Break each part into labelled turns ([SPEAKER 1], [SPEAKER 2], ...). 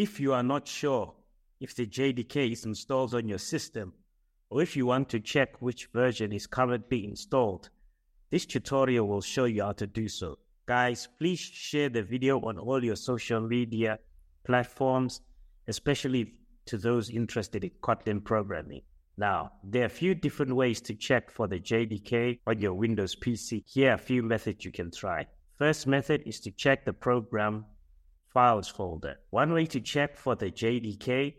[SPEAKER 1] If you are not sure if the JDK is installed on your system, or if you want to check which version is currently installed, this tutorial will show you how to do so. Guys, please share the video on all your social media platforms, especially to those interested in Kotlin programming. Now, there are a few different ways to check for the JDK on your Windows PC. Here are a few methods you can try. First method is to check the program files folder. One way to check for the JDK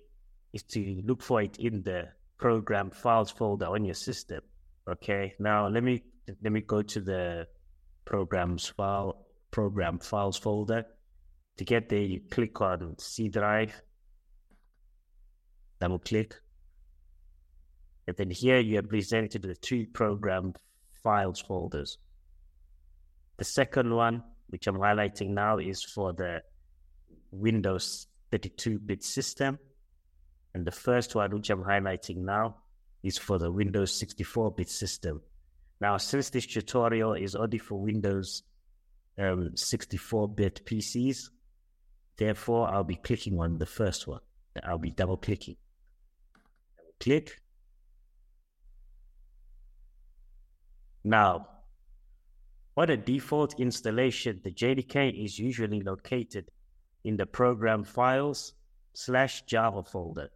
[SPEAKER 1] is to look for it in the program files folder on your system. Okay, now let me let me go to the programs file program files folder. To get there, you click on C drive, double click, and then here you are presented with two program files folders. The second one, which I'm highlighting now, is for the Windows 32-bit system. And the first one, which I'm highlighting now, is for the Windows 64-bit system. Now, since this tutorial is only for Windows um, 64-bit PCs, therefore I'll be clicking on the first one. I'll be double clicking. Click. Now, on a default installation, the JDK is usually located in the program files slash Java folder,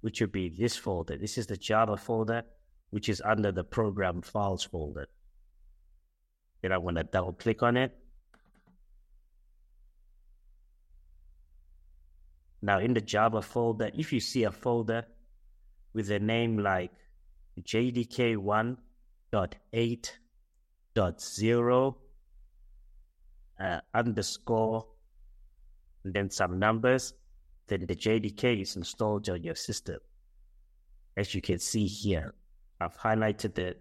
[SPEAKER 1] which would be this folder. This is the Java folder, which is under the program files folder. Then I want to double click on it. Now in the Java folder, if you see a folder with a name like JDK1.8.0 uh, underscore then some numbers, then the JDK is installed on your system. As you can see here, I've highlighted the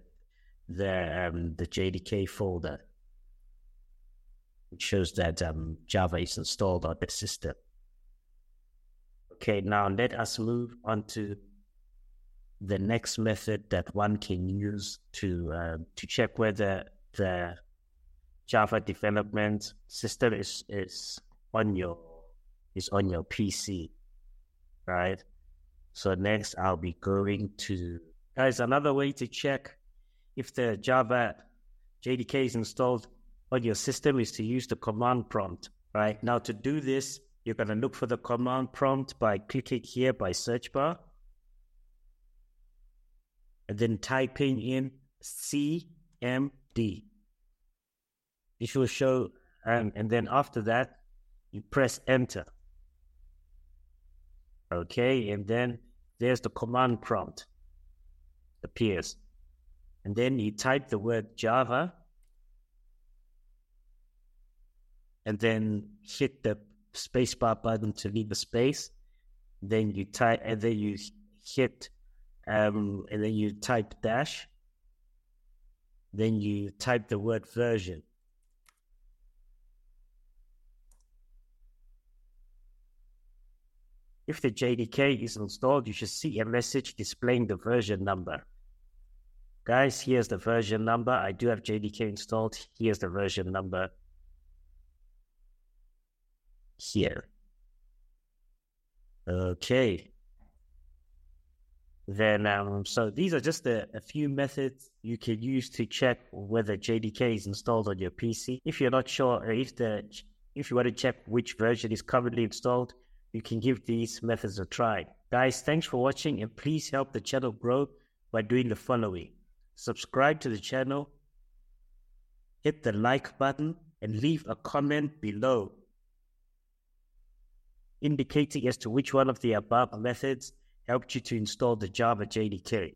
[SPEAKER 1] the um, the JDK folder, which shows that um, Java is installed on the system. Okay, now let us move on to the next method that one can use to uh, to check whether the Java development system is is on your is on your PC, right? So next I'll be going to, guys, another way to check if the Java JDK is installed on your system is to use the command prompt, right? Now to do this, you're going to look for the command prompt by clicking here by search bar and then typing in CMD. It will show, um, and then after that, you press enter. Okay, and then there's the command prompt appears. And then you type the word Java and then hit the spacebar button to leave the space. Then you type and then you hit um, and then you type dash. Then you type the word version. If the JDK is installed, you should see a message displaying the version number. Guys, here's the version number. I do have JDK installed. Here's the version number here. Okay. Then, um, so these are just a, a, few methods you can use to check whether JDK is installed on your PC. If you're not sure if the if you want to check which version is currently installed, you can give these methods a try. Guys, thanks for watching and please help the channel grow by doing the following. Subscribe to the channel, hit the like button, and leave a comment below indicating as to which one of the above methods helped you to install the Java JDK.